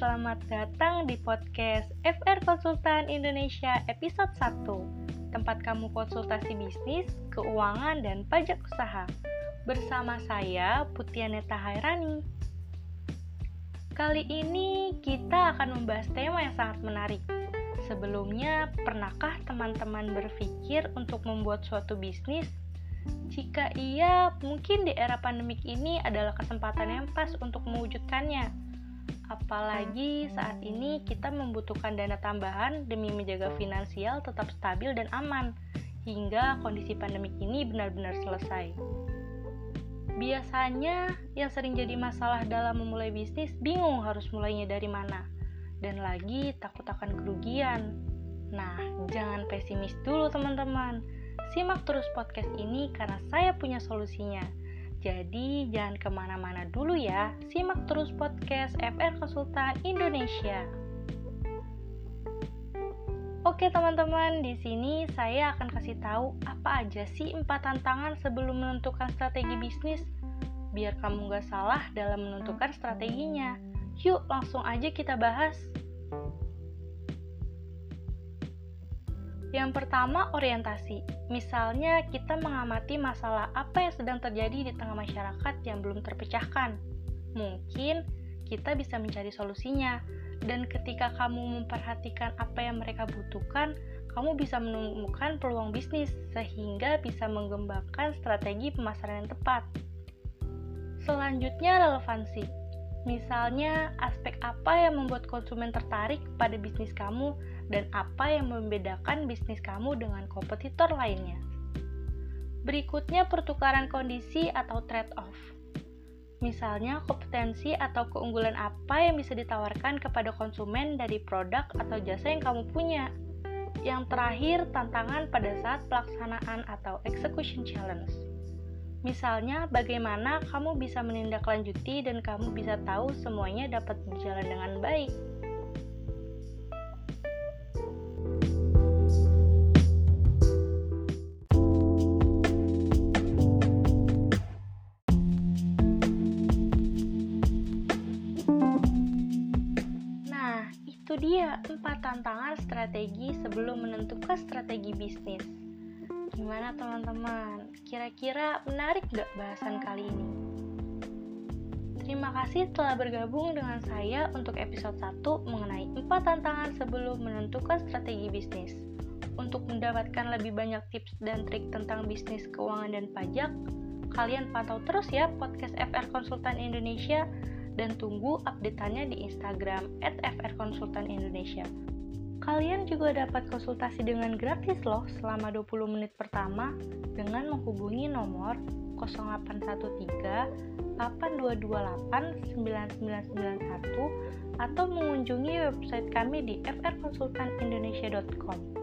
selamat datang di podcast FR Konsultan Indonesia episode 1 Tempat kamu konsultasi bisnis, keuangan, dan pajak usaha. Bersama saya, Putianeta Hairani. Kali ini kita akan membahas tema yang sangat menarik. Sebelumnya, pernahkah teman-teman berpikir untuk membuat suatu bisnis? Jika iya, mungkin di era pandemik ini adalah kesempatan yang pas untuk mewujudkannya. Apalagi saat ini kita membutuhkan dana tambahan demi menjaga finansial tetap stabil dan aman hingga kondisi pandemik ini benar-benar selesai. Biasanya yang sering jadi masalah dalam memulai bisnis bingung harus mulainya dari mana dan lagi takut akan kerugian. Nah, jangan pesimis dulu teman-teman Simak terus podcast ini karena saya punya solusinya. Jadi jangan ke mana-mana dulu ya, simak terus podcast FR Konsultan Indonesia. Oke teman-teman, di sini saya akan kasih tahu apa aja sih empat tantangan sebelum menentukan strategi bisnis, biar kamu gak salah dalam menentukan strateginya. Yuk langsung aja kita bahas. Yang pertama, orientasi. Misalnya, kita mengamati masalah apa yang sedang terjadi di tengah masyarakat yang belum terpecahkan. Mungkin kita bisa mencari solusinya, dan ketika kamu memperhatikan apa yang mereka butuhkan, kamu bisa menemukan peluang bisnis sehingga bisa mengembangkan strategi pemasaran yang tepat. Selanjutnya, relevansi. Misalnya, aspek apa yang membuat konsumen tertarik pada bisnis kamu dan apa yang membedakan bisnis kamu dengan kompetitor lainnya. Berikutnya pertukaran kondisi atau trade-off. Misalnya kompetensi atau keunggulan apa yang bisa ditawarkan kepada konsumen dari produk atau jasa yang kamu punya. Yang terakhir, tantangan pada saat pelaksanaan atau execution challenge. Misalnya, bagaimana kamu bisa menindaklanjuti dan kamu bisa tahu semuanya dapat berjalan dengan baik. itu dia empat tantangan strategi sebelum menentukan strategi bisnis. Gimana teman-teman? Kira-kira menarik gak bahasan kali ini? Terima kasih telah bergabung dengan saya untuk episode 1 mengenai empat tantangan sebelum menentukan strategi bisnis. Untuk mendapatkan lebih banyak tips dan trik tentang bisnis, keuangan, dan pajak, kalian pantau terus ya podcast FR Konsultan Indonesia dan tunggu update-annya di Instagram @frkonsultanindonesia. Kalian juga dapat konsultasi dengan gratis loh selama 20 menit pertama dengan menghubungi nomor 0813 8228 9991 atau mengunjungi website kami di frkonsultanindonesia.com.